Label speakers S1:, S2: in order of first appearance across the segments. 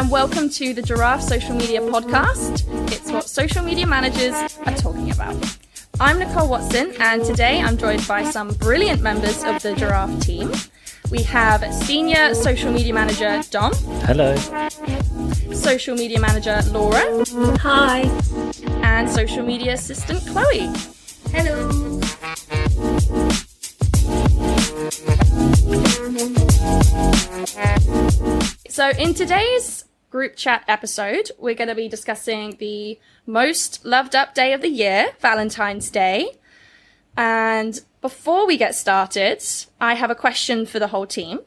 S1: and welcome to the Giraffe Social Media Podcast. It's what social media managers are talking about. I'm Nicole Watson, and today I'm joined by some brilliant members of the Giraffe team. We have Senior Social Media Manager Dom,
S2: Hello.
S1: Social Media Manager Laura,
S3: Hi.
S1: and Social Media Assistant Chloe.
S3: Hello.
S1: So, in today's group chat episode, we're going to be discussing the most loved up day of the year, Valentine's Day. And before we get started, I have a question for the whole team.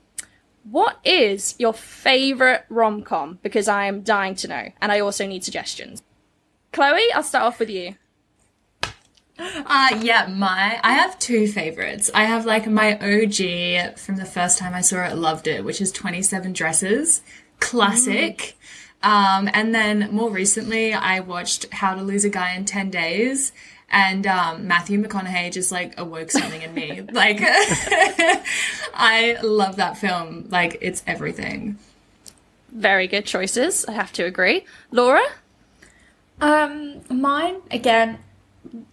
S1: What is your favorite rom com? Because I am dying to know, and I also need suggestions. Chloe, I'll start off with you.
S3: Uh, yeah, my I have two favorites. I have like my OG from the first time I saw it, loved it, which is Twenty Seven Dresses, classic. Um, and then more recently, I watched How to Lose a Guy in Ten Days, and um, Matthew McConaughey just like awoke something in me. Like, I love that film. Like, it's everything.
S1: Very good choices, I have to agree. Laura?
S4: Um, mine again,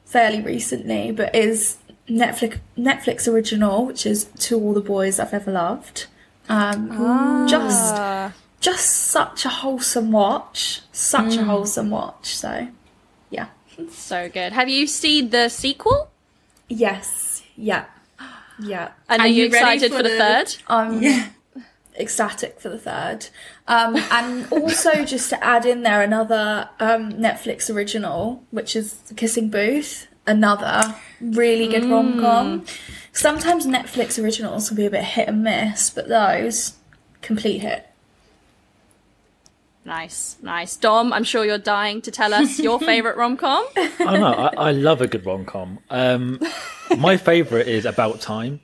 S4: fairly recently, but is Netflix Netflix original, which is "To All the Boys I've Ever Loved." Um,
S1: Ah,
S4: just such a wholesome watch, such a wholesome watch. So, yeah,
S1: so good. Have you seen the sequel?
S4: yes, yeah, yeah.
S1: And are,
S3: Are
S1: you,
S3: you ready
S1: excited for,
S3: for
S1: the
S3: the-
S1: third?
S4: I'm ecstatic for the third. Um, and also just to add in there another um, Netflix original, which is Kissing Booth, another really good rom com. Sometimes Netflix originals can be a bit hit and miss, but those complete hit.
S1: Nice, nice. Dom, I'm sure you're dying to tell us your favorite rom com.
S2: Oh no, I, I love a good rom com. Um, my favourite is About Time.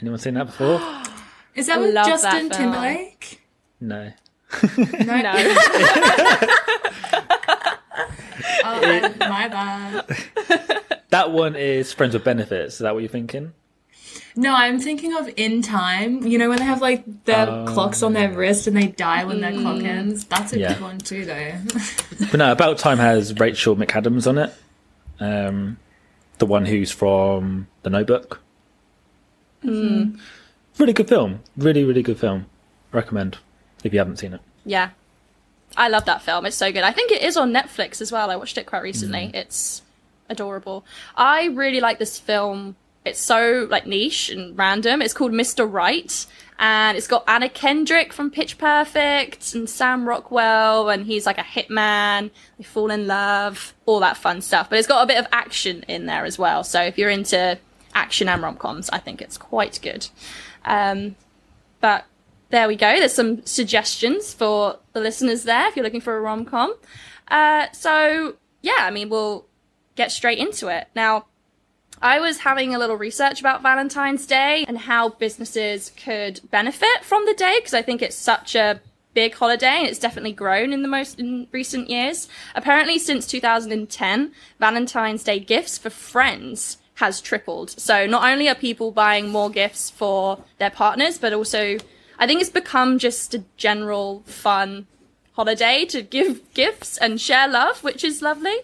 S2: Anyone seen that before?
S3: Is that with
S1: love that
S3: Justin. Timberlake?
S2: No.
S3: No.
S1: No.
S3: Oh, my bad.
S2: That one is Friends with Benefits. Is that what you're thinking?
S3: No, I'm thinking of In Time. You know when they have like their
S2: Oh.
S3: clocks on their wrist and they die when their clock mm. ends. That's a
S2: Yeah.
S3: good one too, though.
S2: But no, About Time has Rachel McAdams on it. Um, the one who's from The Notebook. Mm. Really good film. Really, really good film. Recommend if you haven't seen it.
S1: yeah. I love that film. It's so good. I think it is on Netflix as well. I watched it quite recently. Mm. It's adorable. I really like this film. It's so like niche and random. It's called Mr. Right. And it's got Anna Kendrick from Pitch Perfect and Sam Rockwell, and he's like a hitman. They fall in love, all that fun stuff. But it's got a bit of action in there as well. So if you're into action and rom coms, I think it's quite good. Um, but there we go. There's some suggestions for the listeners there if you're looking for a rom com. Uh, so yeah, I mean, we'll get straight into it. Now, I was having a little research about Valentine's Day and how businesses could benefit from the day because I think it's such a big holiday and it's definitely grown in the most in recent years. Apparently since 2010, Valentine's Day gifts for friends has tripled. So not only are people buying more gifts for their partners, but also I think it's become just a general fun holiday to give gifts and share love, which is lovely.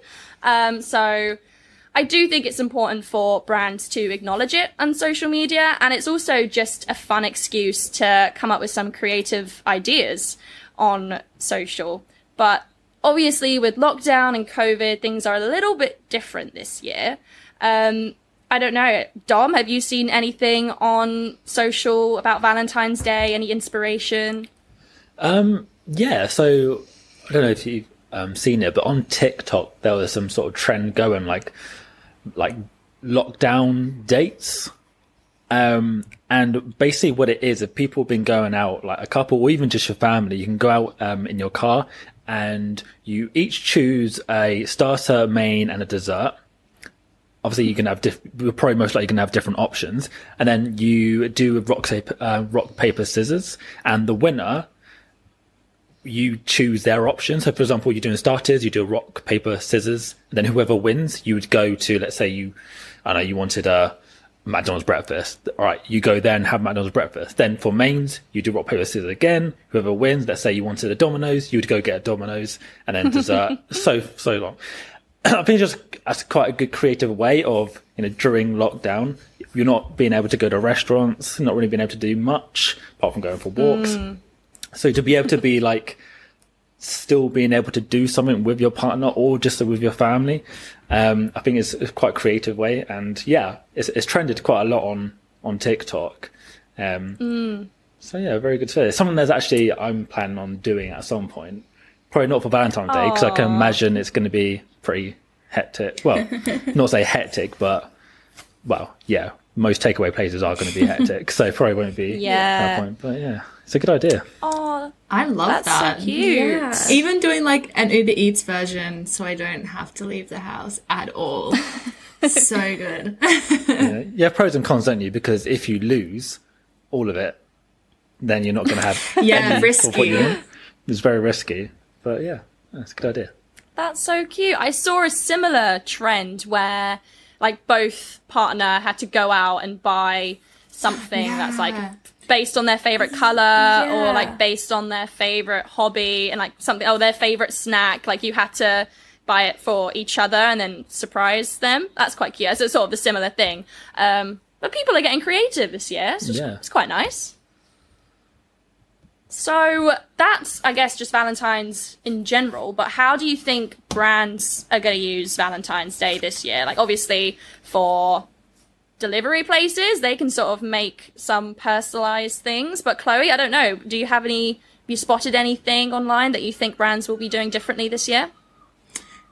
S1: Um, so I do think it's important for brands to acknowledge it on social media, and it's also just a fun excuse to come up with some creative ideas on social. But obviously, with lockdown and COVID, things are a little bit different this year. Um, I don't know. Dom, have you seen anything on social about Valentine's Day? Any inspiration?
S2: Um, yeah, so I don't know if you've um, seen it, but on TikTok there was some sort of trend going, like like lockdown dates. Um, and basically, what it is, if people have been going out, like a couple, or even just your family, you can go out um, in your car and you each choose a starter, main, and a dessert. Obviously, you can have diff- probably most likely going to have different options, and then you do rock uh, rock paper scissors, and the winner you choose their option. So, for example, you're doing starters, you do a rock, paper, scissors, and then whoever wins, you would go to, let's say you, I know, you wanted a, McDonald's breakfast. All right, you go there and have McDonald's breakfast. Then for mains, you do rock paper scissors again. Whoever wins, let's say you wanted a Domino's, you would go get a Domino's, and then dessert. so so long. I think just that's quite a good creative way of you know during lockdown, you're not being able to go to restaurants, not really being able to do much apart from going for walks. Mm. So to be able to be like still being able to do something with your partner or just with your family, um, I think it's, it's quite a creative way. And yeah, it's, it's trended quite a lot on on TikTok. Um, So yeah, very good. It's something that's actually I'm planning on doing at some point. Probably not for Valentine's Day because I can imagine it's going to be pretty hectic. Well, not say hectic, but well, yeah, most takeaway places are going to be hectic, so probably won't be.
S1: Yeah.
S2: at that point. But yeah, it's a good idea.
S1: Oh,
S3: I love
S1: that's
S3: that.
S1: so cute.
S4: Yeah.
S3: Even doing like an Uber Eats version so I don't have to leave the house at all. so good.
S2: Yeah, you have pros and cons, don't you? Because if you lose all of it, then you're not going to have
S3: Yeah,
S2: any
S3: risky.
S2: It's very risky, but yeah, that's a good idea.
S1: That's so cute. I saw a similar trend where like both partner had to go out and buy something that's like based on their favorite color
S4: Yeah.
S1: or like based on their favorite hobby and like something oh their favorite snack. Like you had to buy it for each other and then surprise them. That's quite cute. So it's sort of a similar thing. Um but people are getting creative this year. So it's,
S2: Yeah.
S1: it's quite nice so that's, I guess, just Valentine's in general. But how do you think brands are going to use Valentine's Day this year? Like, obviously, for delivery places, they can sort of make some personalized things. But Chloe, I don't know. Do you have any? You spotted anything online that you think brands will be doing differently this year?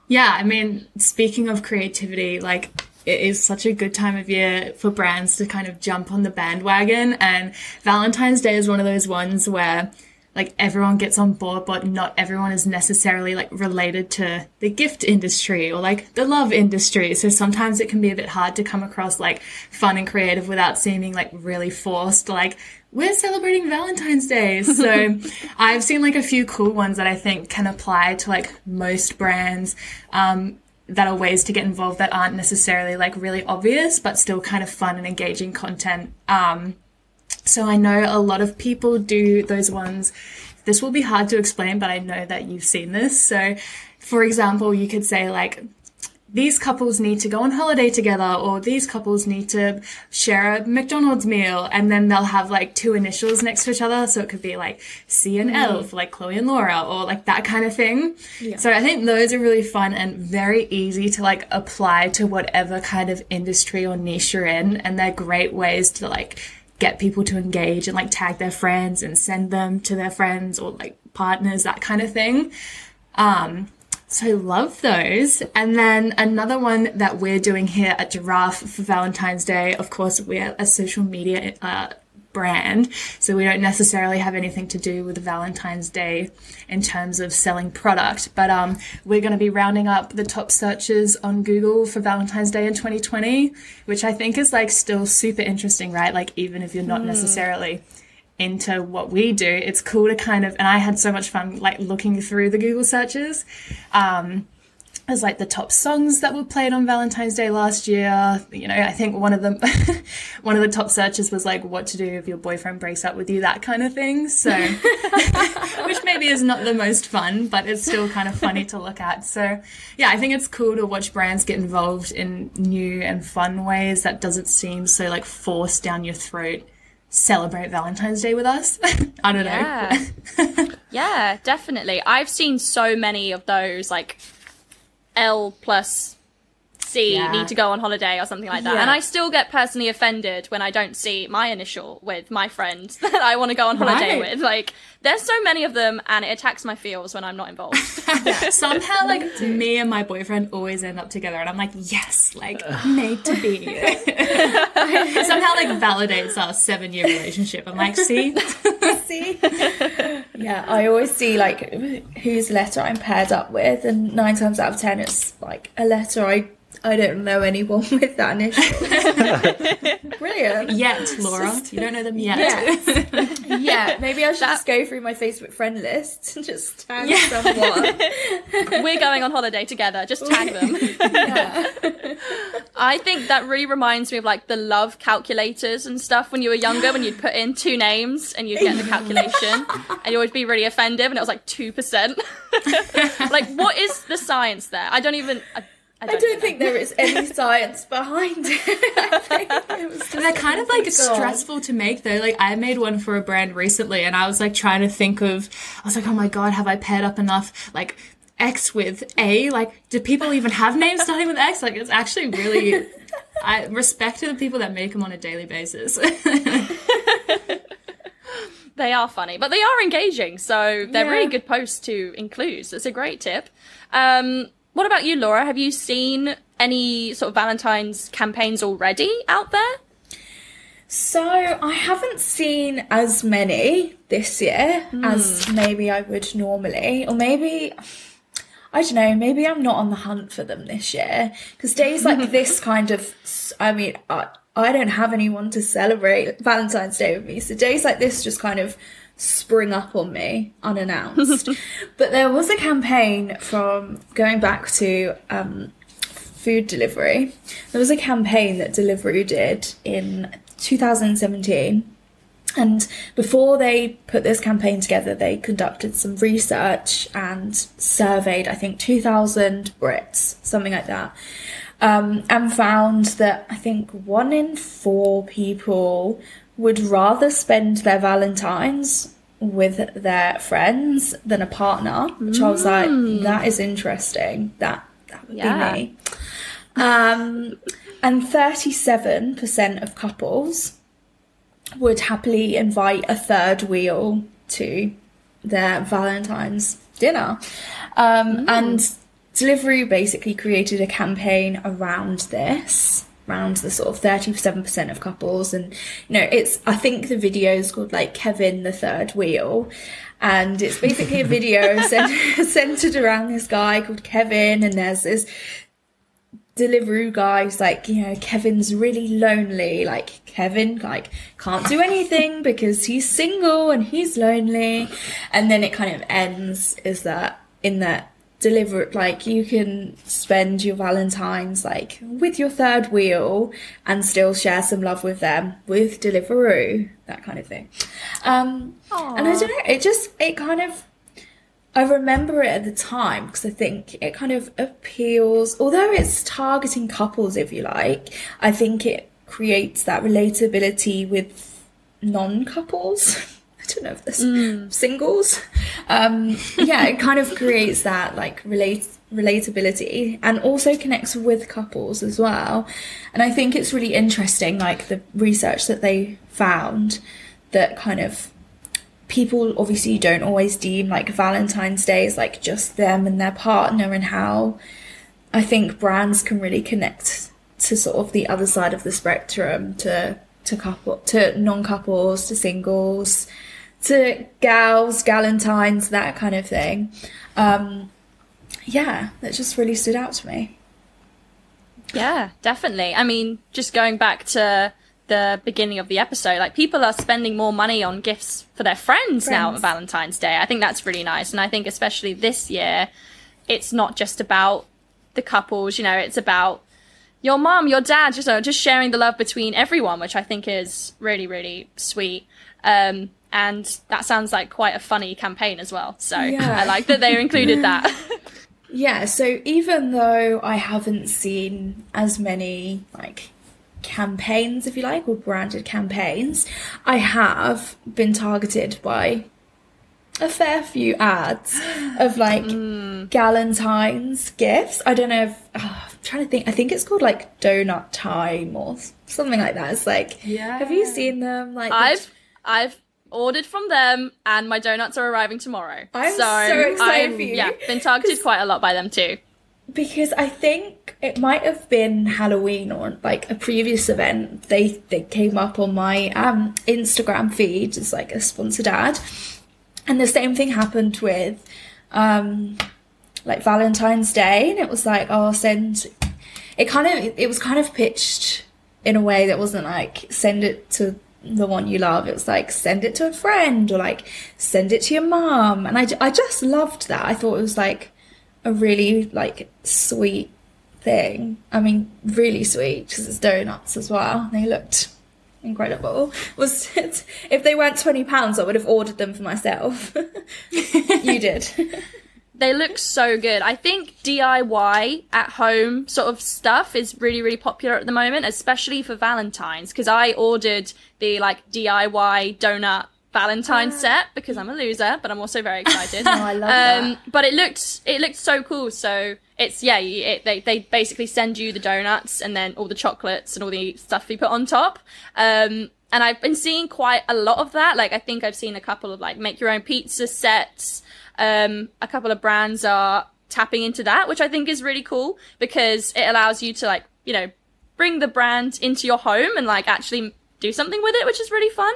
S3: Yeah, I mean, speaking of creativity, like it is such a good time of year for brands to kind of jump on the bandwagon and Valentine's Day is one of those ones where like everyone gets on board but not everyone is necessarily like related to the gift industry or like the love industry so sometimes it can be a bit hard to come across like fun and creative without seeming like really forced like we're celebrating Valentine's Day. So I've seen like a few cool ones that I think can apply to like most brands. Um, that are ways to get involved that aren't necessarily like really obvious, but still kind of fun and engaging content. Um, so I know a lot of people do those ones. This will be hard to explain, but I know that you've seen this. So, for example, you could say like, these couples need to go on holiday together or these couples need to share a McDonald's meal and then they'll have like two initials next to each other. So it could be like C and L for like Chloe and Laura or like that kind of thing. So I think those are really fun and very easy to like apply to whatever kind of industry or niche you're in. And they're great ways to like get people to engage and like tag their friends and send them to their friends or like partners, that kind of thing. Um, so love those. And then another one that we're doing here at Giraffe for Valentine's Day, of course, we're a social media uh, brand, so we don't necessarily have anything to do with Valentine's Day in terms of selling product. But um, we're going to be rounding up the top searches on Google for Valentine's Day in 2020, which I think is like still super interesting, right? Like even if you're not necessarily into what we do, it's cool to kind of, and I had so much fun like looking through the Google searches. Um, as like the top songs that were played on Valentine's Day last year. You know, I think one of them, one of the top searches was like what to do if your boyfriend breaks up with you, that kind of thing. So, which maybe is not the most fun, but it's still kind of funny to look at. So, yeah, I think it's cool to watch brands get involved in new and fun ways that doesn't seem so like forced down your throat. Celebrate Valentine's Day with us. I don't know.
S1: Yeah. yeah, definitely. I've seen so many of those like L plus C
S3: Yeah.
S1: need to go on holiday or something like that.
S4: Yeah.
S1: And I still get personally offended when I don't see my initial with my friend that I want to go on holiday
S3: Right.
S1: with. Like there's so many of them and it attacks my feels when I'm not involved.
S3: Somehow, like me and my boyfriend always end up together, and I'm like, yes, like made to be. Somehow, like validates our seven year relationship. I'm like, see,
S4: See? yeah, I always see like whose letter I'm paired up with, and nine times out of ten, it's like a letter I I don't know anyone with that initial. Brilliant.
S3: yet Laura, you don't know them yet.
S4: Yes. yeah, maybe I should just go through my Facebook friend list and just tag
S3: Yeah.
S4: someone.
S1: We're going on holiday together. Just tag them.
S4: Yeah.
S1: I think that really reminds me of like the love calculators and stuff when you were younger, when you'd put in two names and you'd get the calculation, and you would always be really offended, and it was like two percent. like, what is the science there? I don't even. I, I
S4: I
S1: don't,
S4: don't think there is any science behind it. It
S3: They're kind of like stressful to make though. Like I made one for a brand recently and I was like trying to think of I was like, oh my god, have I paired up enough like X with A? Like, do people even have names starting with X? Like it's actually really I respect to the people that make them on a daily basis.
S1: They are funny, but they are engaging, so they're
S4: Yeah.
S1: really good posts to include. So it's a great tip. Um, what about you, Laura? Have you seen any sort of Valentine's campaigns already out there?
S4: So I haven't seen as many this year as hmm. maybe I would normally, or maybe I don't know. Maybe I'm not on the hunt for them this year because days like this kind of. I mean, I, I don't have anyone to celebrate Valentine's Day with me, so days like this just kind of spring up on me unannounced. but there was a campaign from going back to um, food delivery. There was a campaign that Deliveroo did in 2017. And before they put this campaign together, they conducted some research and surveyed, I think, 2,000 Brits, something like that, um, and found that I think one in four people would rather spend their Valentines with their friends than a partner, which I was like, that is interesting. That, that would
S1: Yeah.
S4: be me. Um, and 37% of couples would happily invite a third wheel to their Valentine's dinner. Um, And Deliveroo basically created a campaign around this, around the sort of 37% of couples. And, you know, it's, I think the video is called like Kevin the Third Wheel. And it's basically a video cent- centered around this guy called Kevin. And there's this Deliveroo guys like you know Kevin's really lonely like Kevin like can't do anything because he's single and he's lonely and then it kind of ends is that in that deliver like you can spend your valentines like with your third wheel and still share some love with them with Deliveroo that kind of thing. Um and I don't know it just it kind of I remember it at the time because I think it kind of appeals, although it's targeting couples, if you like, I think it creates that relatability with non couples. I don't know if singles. Um, yeah, it kind of creates that like relate relatability and also connects with couples as well. And I think it's really interesting, like the research that they found that kind of people obviously don't always deem like Valentine's Day is like just them and their partner and how I think brands can really connect to sort of the other side of the spectrum to to couple to non-couples to singles to gals galentines that kind of thing um yeah that just really stood out to me
S1: Yeah, definitely. I mean, just going back to the beginning of the episode, like people are spending more money on gifts for their friends, now on Valentine's Day. I think that's really nice. And I think especially this year, it's not just about the couples, you know, it's about your mom, your dad, just uh, just sharing the love between everyone, which I think is really, really sweet. Um, and that sounds like quite a funny campaign as well. So
S4: Yeah.
S1: I like that they included that.
S4: Yeah, so even though I haven't seen as many like campaigns, if you like, or branded campaigns, I have been targeted by a fair few ads of like hmm. Galentine's gifts. I don't know if oh, I'm trying to think. I think it's called like Doughnut Time or something like that. It's like,
S3: Yeah.
S4: have you seen them? Like,
S1: I've I've ordered from them, and my donuts are arriving tomorrow.
S4: I'm so excited
S1: I've,
S4: for you.
S1: Yeah, been targeted quite a lot by them too.
S4: because I think it might have been Halloween or like a previous event. They they came up on my um Instagram feed as like a sponsored ad, and the same thing happened with um like Valentine's Day, and it was like oh send. It kind of it was kind of pitched in a way that wasn't like send it to the one you love. It was like send it to a friend or like send it to your mom, and I, I just loved that. I thought it was like a really like sweet thing. I mean, really sweet because it's donuts as well. They looked incredible. Was it, if they weren't twenty pounds, I would have ordered them for myself. you did.
S1: They look so good. I think DIY at home sort of stuff is really, really popular at the moment, especially for Valentine's, because I ordered the like DIY donut Valentine set because I'm a loser, but I'm also very excited.
S4: Oh, I love that.
S1: But it looked it looked so cool. So it's yeah, it, they they basically send you the donuts and then all the chocolates and all the stuff you put on top. Um, and I've been seeing quite a lot of that. Like I think I've seen a couple of like make your own pizza sets. Um, a couple of brands are tapping into that, which I think is really cool because it allows you to like you know bring the brand into your home and like actually do something with it, which is really fun.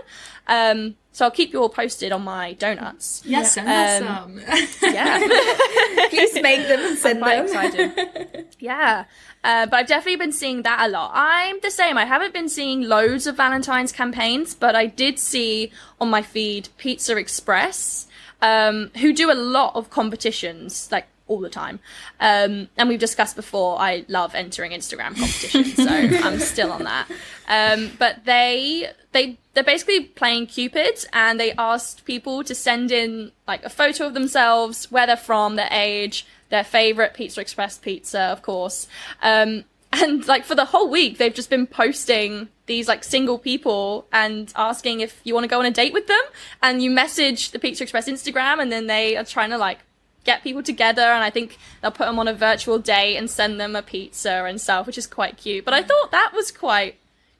S1: Um, so I'll keep you all posted on my donuts.
S3: Yes, send
S1: Um,
S3: some.
S1: Yeah.
S4: Please make them and send
S1: quite
S4: them.
S1: excited. yeah. Uh, but I've definitely been seeing that a lot. I'm the same. I haven't been seeing loads of Valentine's campaigns, but I did see on my feed Pizza Express, um, who do a lot of competitions, like all the time. Um, and we've discussed before, I love entering Instagram competitions, so I'm still on that. Um, but they, they, they're basically playing Cupid and they asked people to send in like a photo of themselves, where they're from, their age, their favorite Pizza Express pizza, of course. Um, and like for the whole week, they've just been posting these like single people and asking if you want to go on a date with them. And you message the Pizza Express Instagram, and then they are trying to like get people together. And I think they'll put them on a virtual date and send them a pizza and stuff, which is quite cute. But I thought that was quite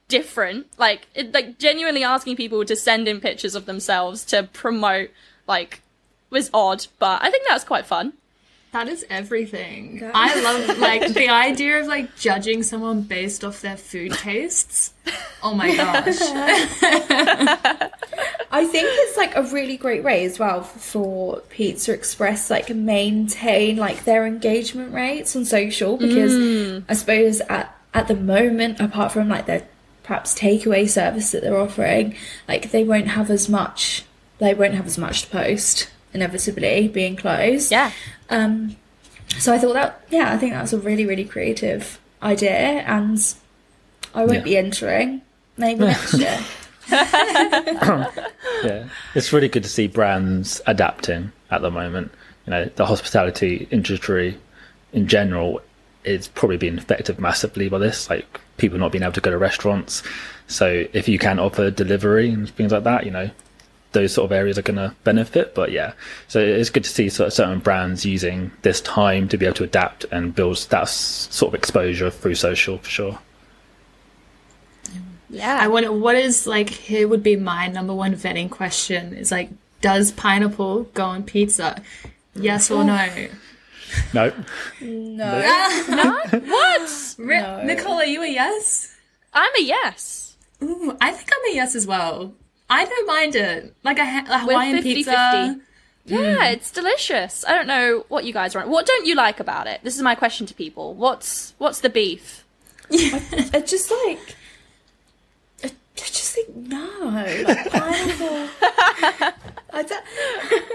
S1: different. Like, it, like genuinely asking people to send in pictures of themselves to promote, like, was odd. But I think that was quite fun.
S3: That is everything. I love like the idea of like judging someone based off their food tastes. Oh my gosh.
S4: I think it's like a really great way as well for Pizza Express like maintain like their engagement rates on social because mm. I suppose at at the moment apart from like their perhaps takeaway service that they're offering like they won't have as much they won't have as much to post inevitably being closed
S1: Yeah.
S4: um so I thought that yeah I think that's a really really creative idea and I won't
S2: Yeah.
S4: be entering maybe next year
S2: Yeah, it's really good to see brands adapting at the moment. You know, the hospitality industry in general is probably being affected massively by this. Like people not being able to go to restaurants. So if you can offer delivery and things like that, you know, those sort of areas are going to benefit. But yeah, so it's good to see sort of certain brands using this time to be able to adapt and build that sort of exposure through social for sure.
S1: Yeah.
S3: I want what is like here would be my number one vetting question is like does pineapple go on pizza? Yes or no?
S2: No,
S4: no
S1: what?
S3: Ri-
S4: No.
S3: Nicole, are you a yes?
S1: I'm a yes.
S3: Ooh, I think I'm a yes as well. I don't mind it. Like a, ha- a Hawaiian
S1: 50-50.
S3: pizza. Mm.
S1: Yeah, it's delicious. I don't know what you guys want. What don't you like about it? This is my question to people. What's what's the beef?
S4: I just like. I, I just think no. Like pineapple. I don't.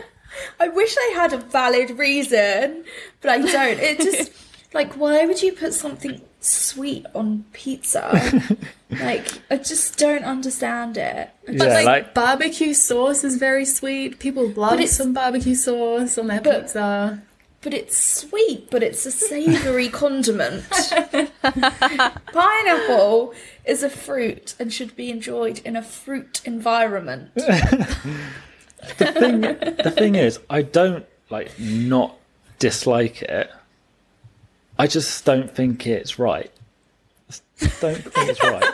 S4: I wish I had a valid reason, but I don't. It just like why would you put something sweet on pizza? like I just don't understand it.
S3: But
S2: Yeah,
S3: like,
S2: like-
S3: barbecue sauce is very sweet. People love some barbecue sauce on their
S4: But-
S3: pizza.
S4: But it's sweet, but it's a savoury condiment. Pineapple is a fruit and should be enjoyed in a fruit environment.
S2: the thing the thing is i don't like not dislike it i just don't think it's right Just don't think it's right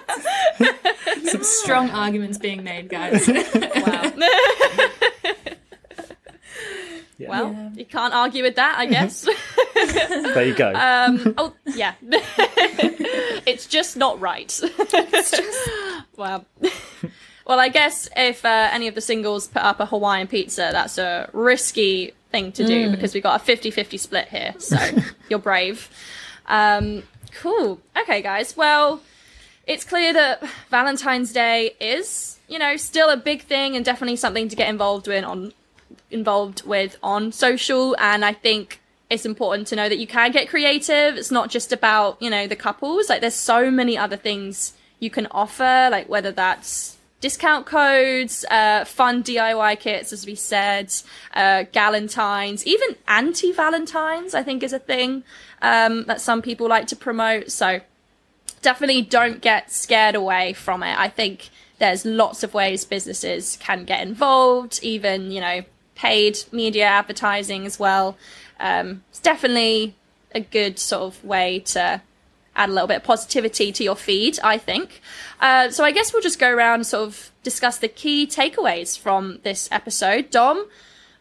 S3: Some strong arguments being made, guys.
S1: Wow.
S2: Yeah.
S1: well,
S4: Yeah.
S1: you can't argue with that, I guess.
S2: there you go
S1: um, oh, yeah. it's just not right. wow. well, I guess if uh, any of the singles put up a Hawaiian pizza, that's a risky thing to do because we got a 50-50 split here. So you're brave. Um, cool. Okay, guys. Well, it's clear that Valentine's Day is, you know, still a big thing and definitely something to get involved in on involved with on social and I think it's important to know that you can get creative. It's not just about, you know, the couples. Like there's so many other things you can offer, like whether that's discount codes, uh, fun DIY kits, as we said, uh, Galentines, even anti-Valentines, I think is a thing, um, that some people like to promote. So definitely don't get scared away from it. I think there's lots of ways businesses can get involved, even, you know, paid media advertising as well. Um, it's definitely a good sort of way to add a little bit of positivity to your feed, I think. Uh, so I guess we'll just go around and sort of discuss the key takeaways from this episode. Dom,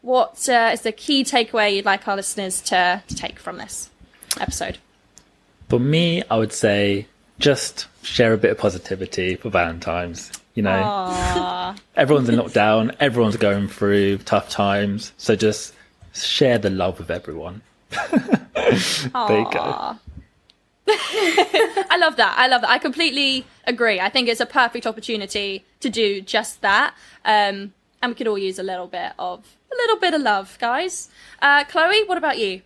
S1: what uh, is the key takeaway you'd like our listeners to, to take from this episode?
S2: For me, I would say just share a bit of positivity for Valentine's. You know, everyone's in lockdown, everyone's going through tough times, so just share the love with everyone. there you go.
S1: I love that. I love that. I completely agree. I think it's a perfect opportunity to do just that. Um, and we could all use a little bit of a little bit of love, guys. Uh, Chloe, what about you?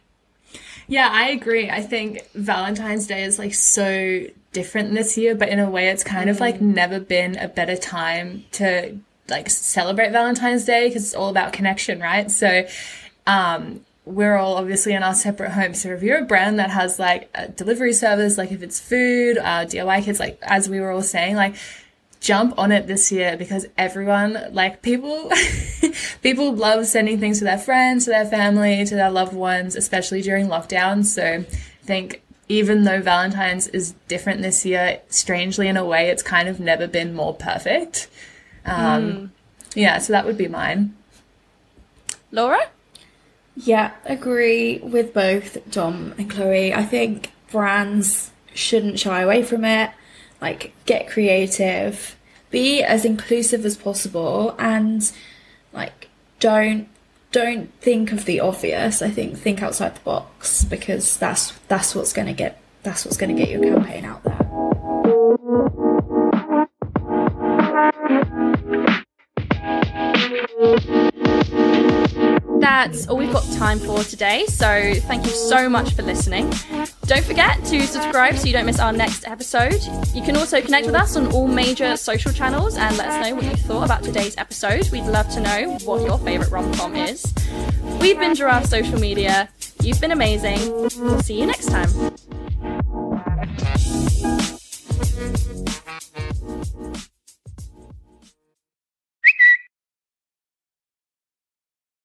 S3: Yeah, I agree. I think Valentine's Day is like so different this year, but in a way it's kind of like never been a better time to like celebrate Valentine's Day because it's all about connection, right? So, um, we're all obviously in our separate homes. So if you're a brand that has like a delivery service, like if it's food, uh, DIY kits, like as we were all saying, like jump on it this year because everyone, like people, people love sending things to their friends, to their family, to their loved ones, especially during lockdown. So I think even though Valentine's is different this year, strangely in a way, it's kind of never been more perfect. Um, Yeah, so that would be mine.
S1: Laura?
S4: Yeah, agree with both Dom and Chloe. I think brands shouldn't shy away from it. Like, get creative, be as inclusive as possible, and like, don't don't think of the obvious. I think think outside the box because that's that's what's gonna get that's what's gonna get your campaign out there.
S1: That's all we've got time for today. So thank you so much for listening. Don't forget to subscribe so you don't miss our next episode. You can also connect with us on all major social channels and let us know what you thought about today's episode. We'd love to know what your favourite rom com is. We've been Giraffe Social Media. You've been amazing. We'll see you next time.